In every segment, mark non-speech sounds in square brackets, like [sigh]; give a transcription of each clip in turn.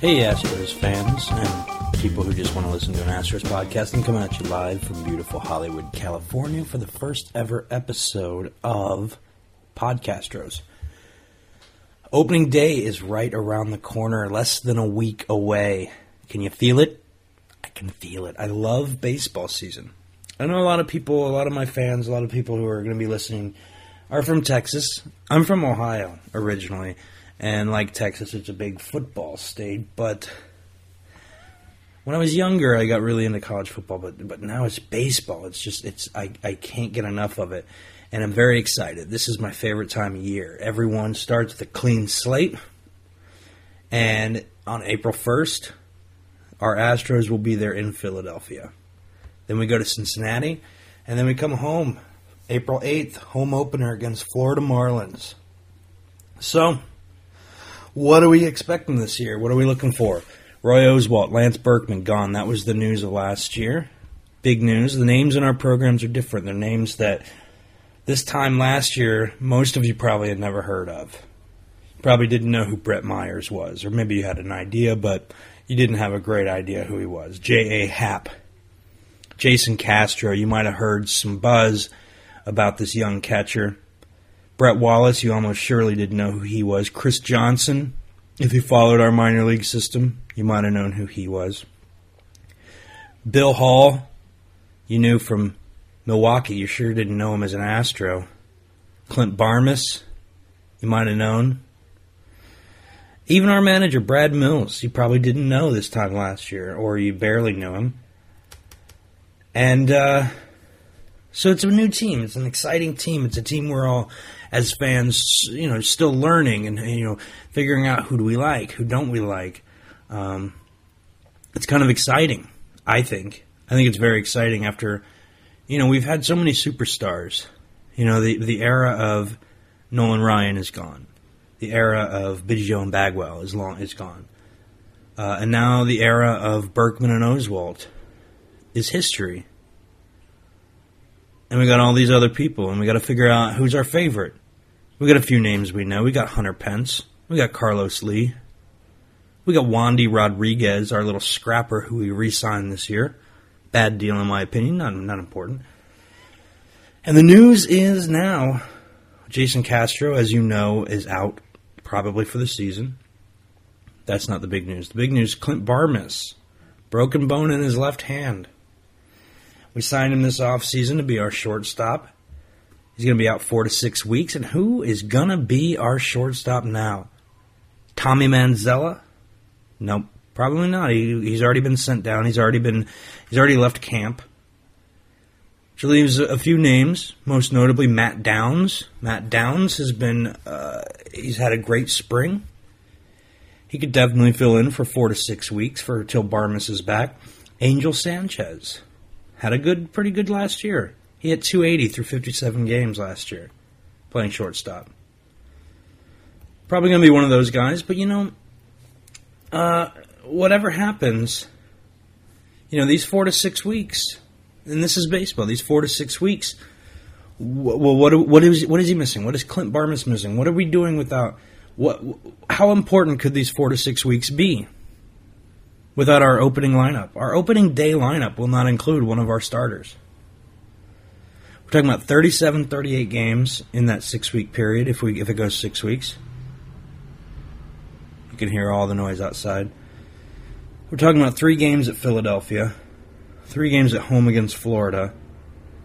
Hey, Astros fans and people who just want to listen to an Astros podcast. I'm coming at you live from beautiful Hollywood, California for the first ever episode of Podcastros. Opening day is right around the corner, less than a week away. Can you feel it? I can feel it. I love baseball season. I know a lot of people, a lot of my fans, a lot of people who are going to be listening are from Texas. I'm from Ohio originally. And like Texas, it's a big football state. But when I was younger, I got really into college football. But but now it's baseball. It's just it's I I can't get enough of it, and I'm very excited. This is my favorite time of year. Everyone starts with a clean slate, and on April 1st, our Astros will be there in Philadelphia. Then we go to Cincinnati, and then we come home. April 8th, home opener against Florida Marlins. So, what are we expecting this year? What are we looking for? Roy Oswalt, Lance Berkman gone. That was the news of last year. Big news. The names in our programs are different. They're names that this time last year, most of you probably had never heard of. Probably didn't know who Brett Myers was, or maybe you had an idea, but you didn't have a great idea who he was. J.A. Happ. Jason Castro, you might have heard some buzz about this young catcher. Brett Wallace, you almost surely didn't know who he was. Chris Johnson, if you followed our minor league system, you might have known who he was. Bill Hall, you knew from Milwaukee. You sure didn't know him as an Astro. Clint Barmes, you might have known. Even our manager, Brad Mills, you probably didn't know this time last year, or you barely knew him. And uh, so it's a new team. It's an exciting team. It's a team we're all as fans, you know, still learning and, you know, figuring out who do we like, who don't we like. Um, it's kind of exciting, I think. I think it's very exciting after, you know, we've had so many superstars. You know, the the era of Nolan Ryan is gone. The era of Biggio and Bagwell is long is gone. Uh, and now the era of Berkman and Oswalt is history. And we got all these other people, and we got to figure out who's our favorite. We got a few names we know. We got Hunter Pence. We got Carlos Lee. We got Wandy Rodriguez, our little scrapper who we re-signed this year. Bad deal in my opinion, not not important. And the news is now Jason Castro, as you know, is out probably for the season. That's not the big news. The big news Clint Barmes, broken bone in his left hand. We signed him this offseason to be our shortstop. He's going to be out four to six weeks. And who is going to be our shortstop now? Tommy Manzella? Nope, probably not. He, he's already been sent down. He's already been he's already left camp. Which leaves a few names, most notably Matt Downs. Matt Downs has been uh, he's had a great spring. He could definitely fill in for four to six weeks for till Barmes is back. Angel Sanchez had a good, pretty good last year. He hit 280 through 57 games last year, playing shortstop. Probably going to be one of those guys, but you know, uh, whatever happens, you know, these four to six weeks, and this is baseball. These four to six weeks. Well, what what is what is he missing? What is Clint Barmes missing? What are we doing without? What? How important could these four to six weeks be? Without our opening lineup. Our opening day lineup will not include one of our starters. We're talking about 37, 38 games in that six week period if we if it goes six weeks. You can hear all the noise outside. We're talking about three games at Philadelphia, three games at home against Florida,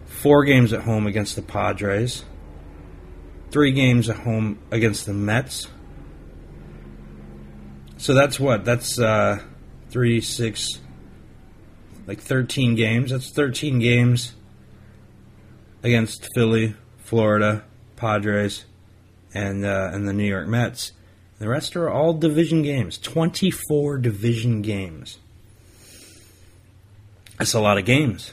four games at home against the Padres, three games at home against the Mets. So that's what? That's uh, three, six, like 13 games. That's 13 games against Philly, Florida, Padres, and uh, and the New York Mets. The rest are all division games. 24 division games. That's a lot of games.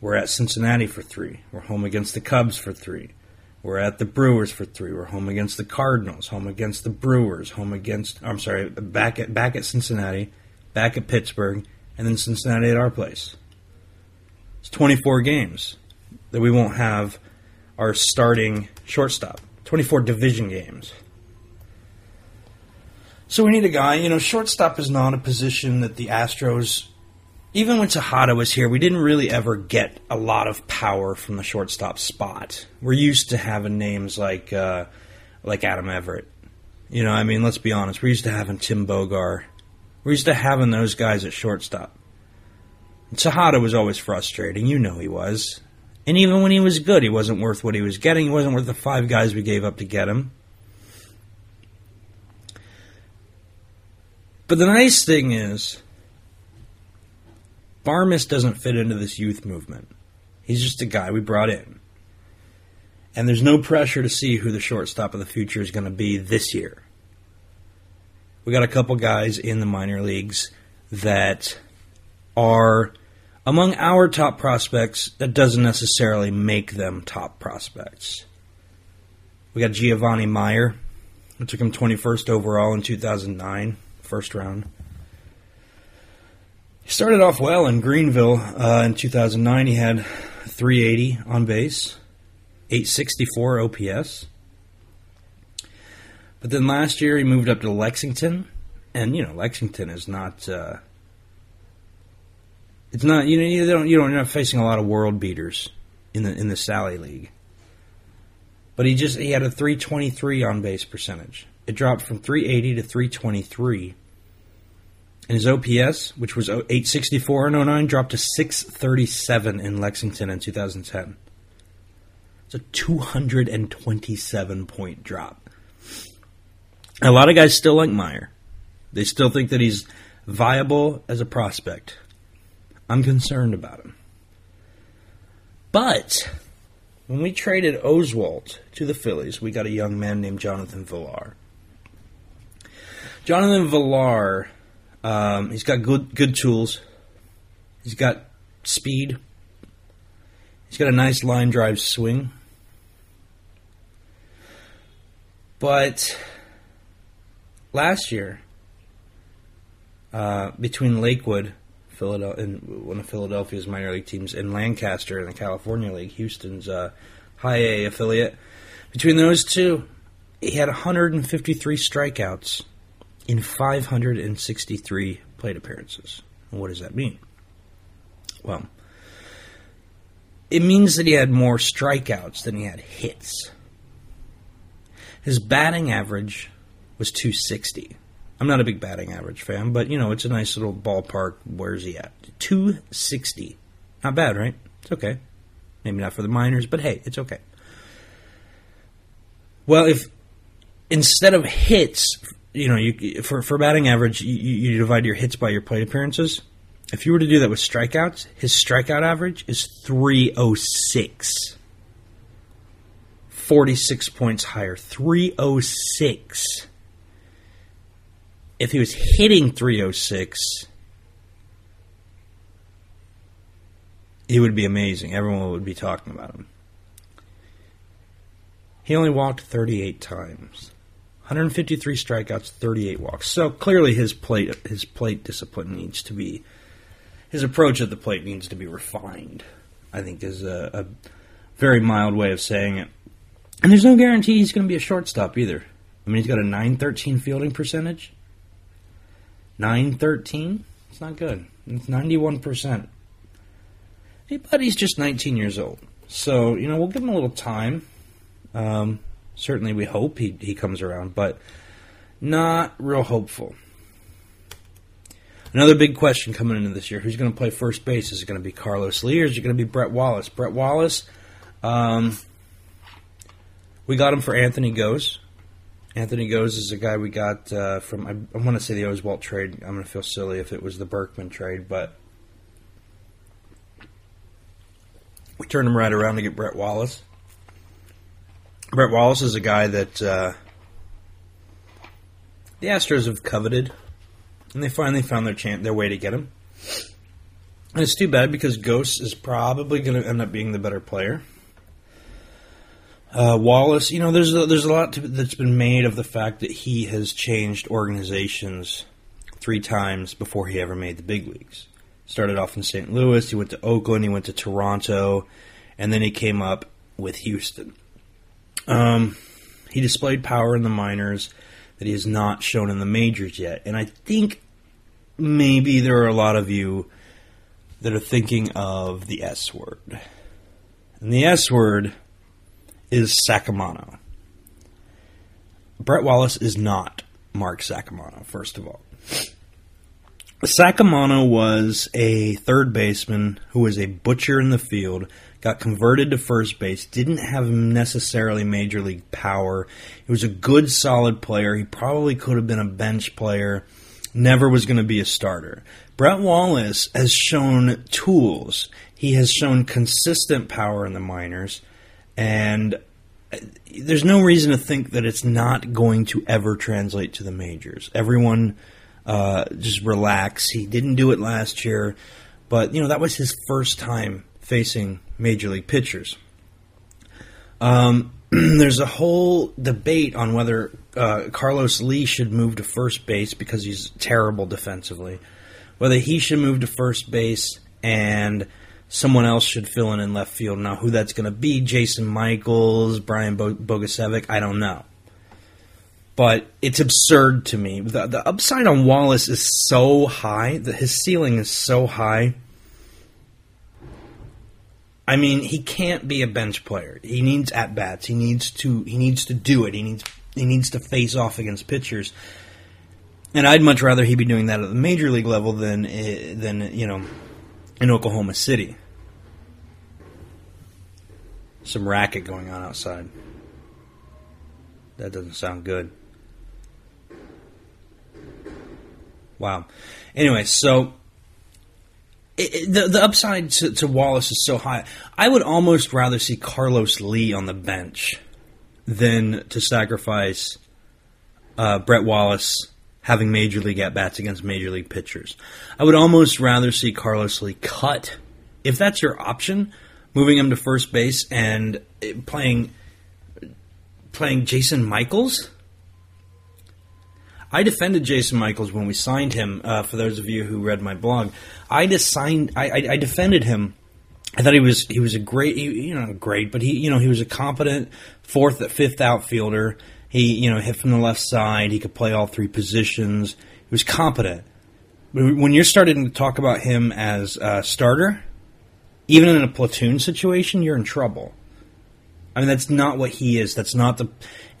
We're at Cincinnati for three. We're home against the Cubs for three. We're at the Brewers for three. We're home against the Cardinals, home against the Brewers, home against I'm sorry, back at back at Cincinnati, back at Pittsburgh, and then Cincinnati at our place. It's 24 games that we won't have our starting shortstop. 24 division games. So we need a guy. You know, shortstop is not a position that the Astros, even when Tejada was here, we didn't really ever get a lot of power from the shortstop spot. We're used to having names like uh, like Adam Everett. You know, I mean, let's be honest. We're used to having Tim Bogar. We're used to having those guys at shortstop. Tejada was always frustrating. You know he was. And even when he was good, he wasn't worth what he was getting. He wasn't worth the five guys we gave up to get him. But the nice thing is, Barmes doesn't fit into this youth movement. He's just a guy we brought in. And there's no pressure to see who the shortstop of the future is going to be this year. We got a couple guys in the minor leagues that are among our top prospects. That doesn't necessarily make them top prospects. We got Jiovanni Mier. We took him 21st overall in 2009 first round. He started off well in Greenville uh, in 2009. He had 380 on base, 864 OPS. But then last year he moved up to Lexington, and you know Lexington is not. Uh, it's not you know you don't you don't you're not facing a lot of world beaters in the in the Sally League. But he just he had a 323 on base percentage. It dropped from 380 to 323. And his OPS, which was 864 in 09, dropped to 637 in Lexington in 2010. It's a 227 point drop. A lot of guys still like Mier. They still think that he's viable as a prospect. I'm concerned about him. But when we traded Oswalt to the Phillies, we got a young man named Jonathan Villar. Jonathan Villar, um, he's got good good tools. He's got speed. He's got a nice line drive swing. But last year, uh, between Lakewood, Philadelphia, and one of Philadelphia's minor league teams, and Lancaster in the California League, Houston's uh, high A affiliate, between those two, he had 153 strikeouts in 563 plate appearances. What does that mean? Well, it means that he had more strikeouts than he had hits. His batting average was 260. I'm not a big batting average fan, but you know, it's a nice little ballpark. Where's he at? 260. Not bad, right? It's okay. Maybe not for the minors, but hey, it's okay. Well, if instead of hits you know, you for for batting average, you, you divide your hits by your plate appearances. If you were to do that with strikeouts, his strikeout average is 306. 46 points higher. 306. If he was hitting 306, he would be amazing. Everyone would be talking about him. He only walked 38 times. 153 strikeouts, 38 walks. So clearly his plate his plate discipline needs to be his approach at the plate needs to be refined. I think is a, a very mild way of saying it. And there's no guarantee he's going to be a shortstop either. I mean, he's got a 913 fielding percentage. 913? It's not good. It's 91%. But he's just 19 years old. So, you know, we'll give him a little time. Um, Certainly, we hope he, he comes around, but not real hopeful. Another big question coming into this year: Who's going to play first base? Is it going to be Carlos Lee or is it going to be Brett Wallace? Brett Wallace, um, we got him for Anthony Gose. Anthony Gose is a guy we got uh, from. I, I want to say the Oswalt trade. I'm going to feel silly if it was the Berkman trade, but we turned him right around to get Brett Wallace. Brett Wallace is a guy that uh, the Astros have coveted, and they finally found their chance, their way to get him. And it's too bad because Gose is probably going to end up being the better player. Uh, Wallace, you know, there's a, there's a lot to, that's been made of the fact that he has changed organizations three times before he ever made the big leagues. Started off in St. Louis, he went to Oakland, he went to Toronto, and then he came up with Houston. Um, he displayed power in the minors, that he has not shown in the majors yet. And I think maybe there are a lot of you that are thinking of the S word. And the S word is Saccomanno. Brett Wallace is not Mark Saccomanno, first of all. Saccomanno was a third baseman who was a butcher in the field, got converted to first base, didn't have necessarily major league power. He was a good, solid player. He probably could have been a bench player, never was going to be a starter. Brett Wallace has shown tools. He has shown consistent power in the minors, and uh, there's no reason to think that it's not going to ever translate to the majors. Everyone uh, just relax. He didn't do it last year, but you know that was his first time facing major league pitchers. Um, [clears throat] there's a whole debate on whether uh, Carlos Lee should move to first base because he's terrible defensively, whether he should move to first base and someone else should fill in in left field. Now, who that's going to be, Jason Michaels, Brian Bogusevic, I don't know. But it's absurd to me. The, the upside on Wallace is so high, that his ceiling is so high. I mean, he can't be a bench player. He needs at bats. He needs to. He needs to do it. He needs. He needs to face off against pitchers. And I'd much rather he be doing that at the major league level than eh, than you know in Oklahoma City. Some racket going on outside. That doesn't sound good. Wow. Anyway, so it, the the upside to, to, Wallace is so high. I would almost rather see Carlos Lee on the bench than to sacrifice uh, Brett Wallace having major league at bats against major league pitchers. I would almost rather see Carlos Lee cut, if that's your option, moving him to first base and playing playing Jason Michaels. I defended Jason Michaels when we signed him. Uh, for those of you who read my blog, I designed, I, I, I defended him. I thought he was he was a great, you know, great, but he you know he was a competent fourth, fifth outfielder he, you know, hit from the left side. He could play all three positions. He was competent. But when you're starting to talk about him as a starter, even in a platoon situation, you're in trouble. I mean, that's not what he is. That's not the.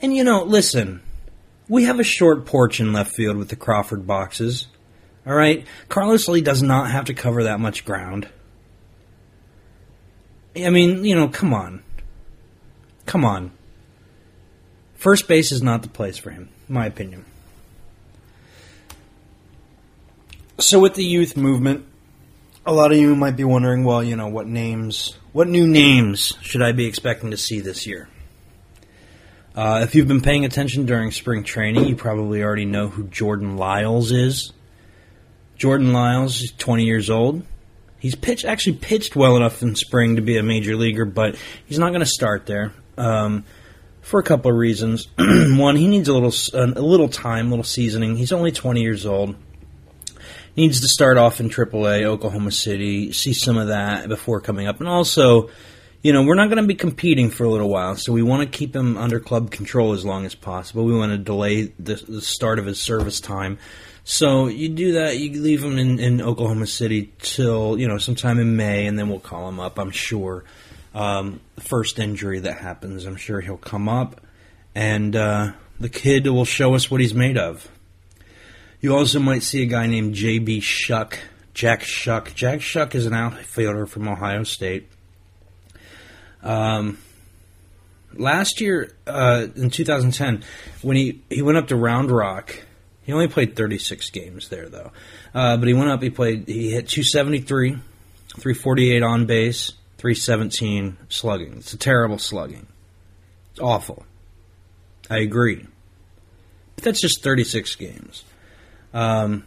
And you know, listen, we have a short porch in left field with the Crawford boxes. All right, Carlos Lee does not have to cover that much ground. I mean, you know, come on, come on. First base is not the place for him, my opinion. So with the youth movement, a lot of you might be wondering, well, you know, what names, what new names should I be expecting to see this year? Uh, if you've been paying attention during spring training, you probably already know who Jordan Lyles is. Jordan Lyles is 20 years old. He's pitched, actually pitched well enough in spring to be a major leaguer, but he's not going to start there. Um, for a couple of reasons. [clears throat] One, he needs a little a little time, a little seasoning. He's only 20 years old. Needs to start off in AAA, Oklahoma City, see some of that before coming up, and also, you know, we're not going to be competing for a little while, so we want to keep him under club control as long as possible. We want to delay the, the start of his service time. So you do that, you leave him in, in Oklahoma City till, you know, sometime in May, and then we'll call him up, I'm sure um, first injury that happens. I'm sure he'll come up, and uh, the kid will show us what he's made of. You also might see a guy named J.B. Shuck, Jack Shuck. Jack Shuck is an outfielder from Ohio State. Um, last year, uh, in 2010, when he, he went up to Round Rock, he only played 36 games there, though. Uh, but he went up, he played, he hit 273, 348 on base, 317 slugging. It's a terrible slugging. It's awful. I agree. But that's just 36 games. Um,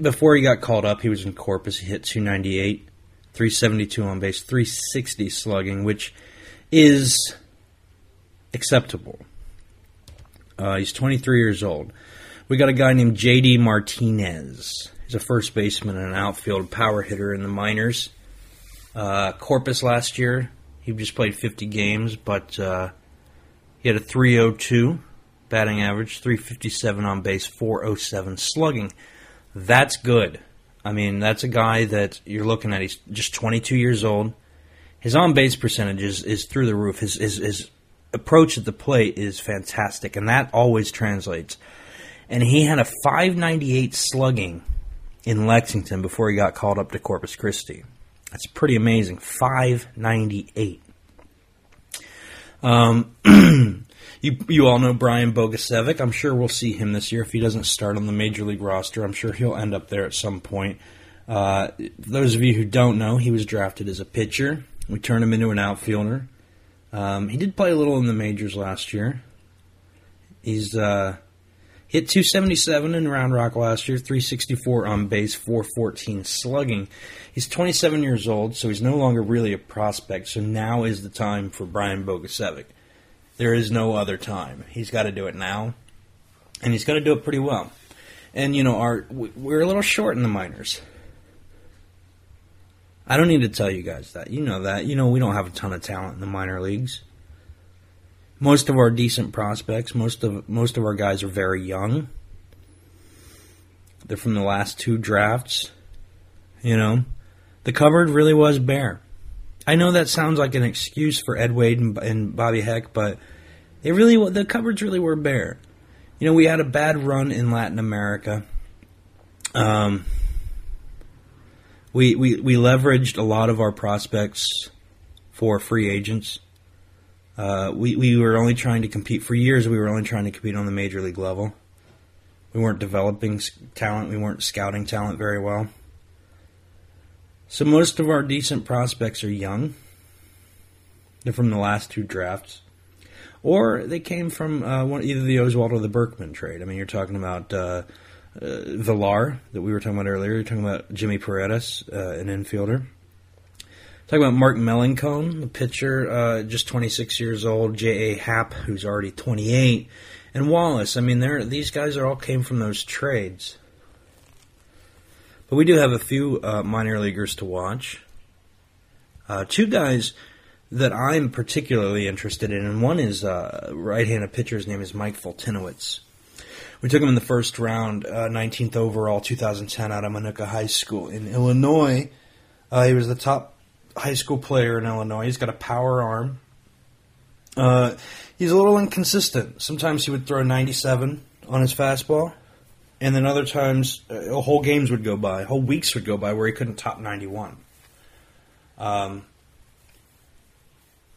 before he got called up, he was in Corpus. He hit 298, 372 on base, 360 slugging, which is acceptable. Uh, he's 23 years old. We got a guy named J.D. Martinez. He's a first baseman and an outfield power hitter in the minors. Uh, Corpus last year, he just played 50 games, but uh, he had a 302 batting average, 357 on base, 407 slugging. That's good. I mean, that's a guy that you're looking at. He's just 22 years old. His on base percentage is, is through the roof. His, his, his approach at the plate is fantastic, and that always translates. And he had a 598 slugging in Lexington before he got called up to Corpus Christi. That's pretty amazing. 598. Um, [clears throat] [clears throat] you you all know Brian Bogusevic. I'm sure we'll see him this year if he doesn't start on the major league roster. I'm sure he'll end up there at some point. Uh, those of you who don't know, he was drafted as a pitcher. We turned him into an outfielder. Um, he did play a little in the majors last year. He's uh, hit 277 in Round Rock last year, 364 on base, 414 slugging. He's 27 years old, so he's no longer really a prospect. So now is the time for Brian Bogusevic. There is no other time. He's got to do it now, and he's got to do it pretty well. And you know, our we're a little short in the minors. I don't need to tell you guys that. You know that. You know we don't have a ton of talent in the minor leagues. Most of our decent prospects, most of most of our guys are very young. They're from the last two drafts. You know, the cupboard really was bare. I know that sounds like an excuse for Ed Wade and, and Bobby Heck, but it really the cupboards really were bare. You know, we had a bad run in Latin America. Um, we, we we leveraged a lot of our prospects for free agents. Uh, we we were only trying to compete for years. We were only trying to compete on the major league level. We weren't developing talent. We weren't scouting talent very well. So most of our decent prospects are young. They're from the last two drafts, or they came from uh, one, either the Oswalt or the Berkman trade. I mean, you're talking about uh, uh, Villar that we were talking about earlier. You're talking about Jimmy Paredes, uh, an infielder. Talking about Mark Melancon, the pitcher, uh, just 26 years old. J.A. Happ, who's already 28, and Wallace. I mean, these guys are all came from those trades. But we do have a few uh, minor leaguers to watch. Uh, two guys that I'm particularly interested in, and one is uh, right-handed pitcher. His name is Mike Foltynewicz. We took him in the first round, 19th uh, overall, 2010, out of Minooka High School in Illinois. Uh, he was the top high school player in Illinois. He's got a power arm. Uh, he's a little inconsistent. Sometimes he would throw 97 on his fastball and then other times uh, whole games would go by, whole weeks would go by where he couldn't top 91. Um,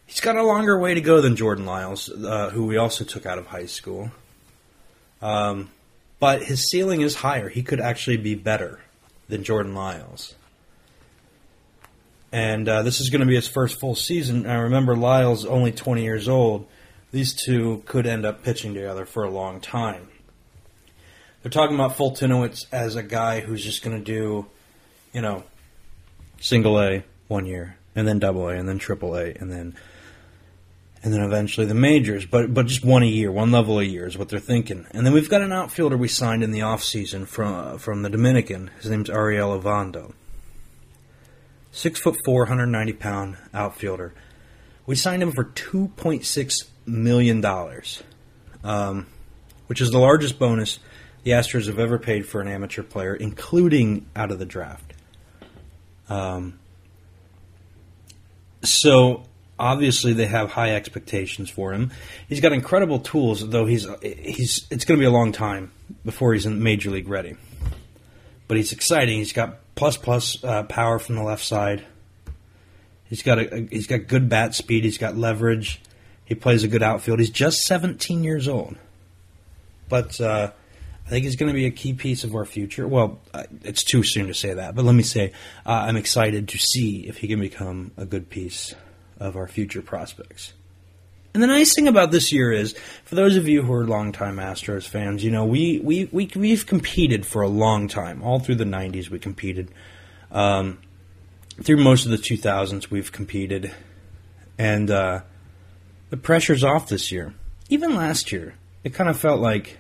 he's got a longer way to go than Jordan Lyles, uh, who we also took out of high school. Um, but his ceiling is higher. He could actually be better than Jordan Lyles. And uh, this is going to be his first full season. I remember Lyles only 20 years old. These two could end up pitching together for a long time. They're talking about Foltynewicz as a guy who's just going to do, you know, single A one year, and then double A, and then triple A, and then and then eventually the majors, but but just one a year, one level a year is what they're thinking. And then we've got an outfielder we signed in the offseason from uh, from the Dominican. His name's Ariel Ovando. Six foot four, 190 pound outfielder. We signed him for two point six million dollars, um, which is the largest bonus the Astros have ever paid for an amateur player, including out of the draft. Um, so obviously they have high expectations for him. He's got incredible tools, though he's he's it's going to be a long time before he's in major league ready. But he's exciting. He's got plus plus uh, power from the left side. He's got a, a, he's got good bat speed. He's got leverage. He plays a good outfield. He's just 17 years old, but uh, I think he's going to be a key piece of our future. Well, it's too soon to say that, but let me say uh, I'm excited to see if he can become a good piece of our future prospects. And the nice thing about this year is, for those of you who are longtime Astros fans, you know we we we we've competed for a long time. All through the '90s, we competed. Um, through most of the 2000s, we've competed, and uh, the pressure's off this year. Even last year, it kind of felt like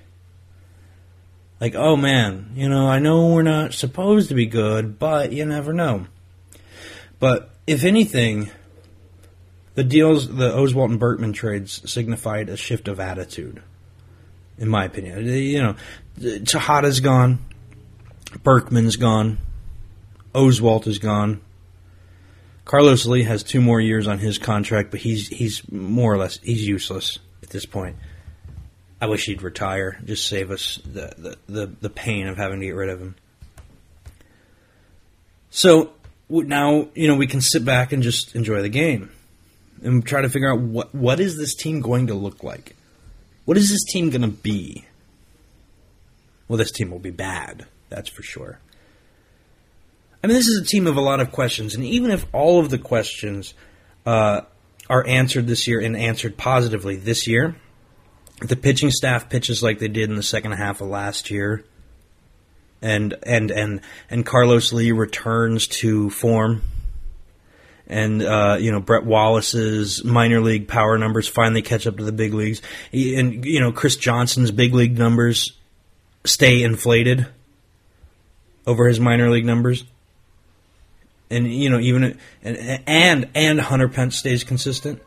like, oh man, you know, I know we're not supposed to be good, but you never know. But if anything, the deals, the Oswalt and Berkman trades signified a shift of attitude. in my opinion. Uh, you know, Tejada's gone, Berkman's gone, Oswalt is gone. Carlos Lee has two more years on his contract, but he's he's more or less he's useless at this point. I wish he'd retire, just save us the the, the, the pain of having to get rid of him. So now you know we can sit back and just enjoy the game and try to figure out what what is this team going to look like. What is this team going to be? Well, this team will be bad, that's for sure. I mean, this is a team of a lot of questions, and even if all of the questions uh, are answered this year and answered positively this year, the pitching staff pitches like they did in the second half of last year, and and and and Carlos Lee returns to form, and uh, you know Brett Wallace's minor league power numbers finally catch up to the big leagues, and you know Chris Johnson's big league numbers stay inflated over his minor league numbers, and you know even and and and Hunter Pence stays consistent,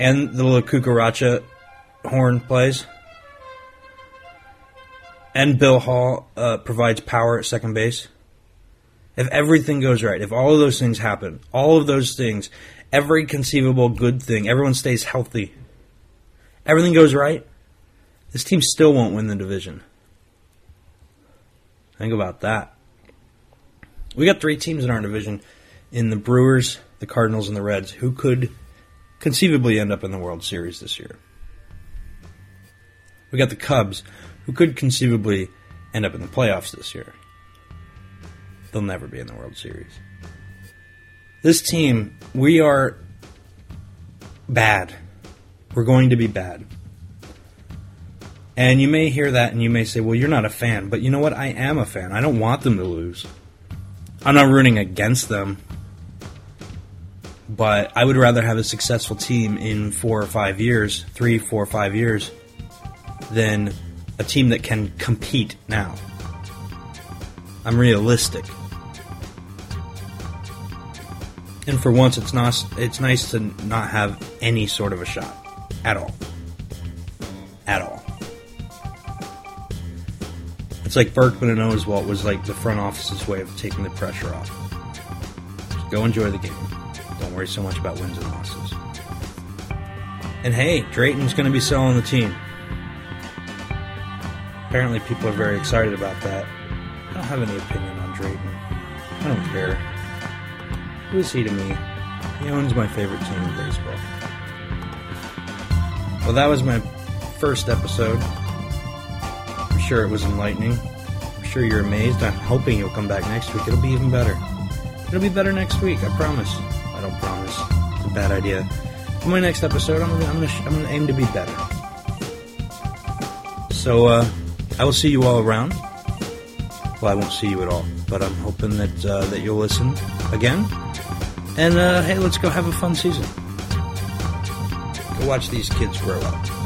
and the little cucaracha horn plays. And Bill Hall uh, provides power at second base. If everything goes right, if all of those things happen, all of those things, every conceivable good thing, everyone stays healthy, everything goes right, this team still won't win the division. Think about that. We got three teams in our division in the Brewers, the Cardinals, and the Reds who could conceivably end up in the World Series this year. We got the Cubs, who could conceivably end up in the playoffs this year. They'll never be in the World Series. This team, we are bad. We're going to be bad. And you may hear that and you may say, well, you're not a fan. But you know what? I am a fan. I don't want them to lose. I'm not rooting against them. But I would rather have a successful team in four or five years, three, four, five years, than a team that can compete now. I'm realistic. And for once, it's not. It's nice to not have any sort of a shot at all. At all. It's like Berkman and Oswalt was like the front office's way of taking the pressure off. Just go enjoy the game. Don't worry so much about wins and losses. And hey, Drayton's going to be selling the team. Apparently, people are very excited about that. I don't have any opinion on Drayton. I don't care. Who is he to me? He owns my favorite team in baseball. Well, that was my first episode. I'm sure it was enlightening. I'm sure you're amazed. I'm hoping you'll come back next week. It'll be even better. It'll be better next week. I promise. I don't promise. It's a bad idea. In my next episode, I'm gonna, I'm gonna, I'm gonna aim to be better. So, uh, I will see you all around. Well, I won't see you at all, but I'm hoping that uh, that you'll listen again. And uh, hey, let's go have a fun season. Go watch these kids grow up.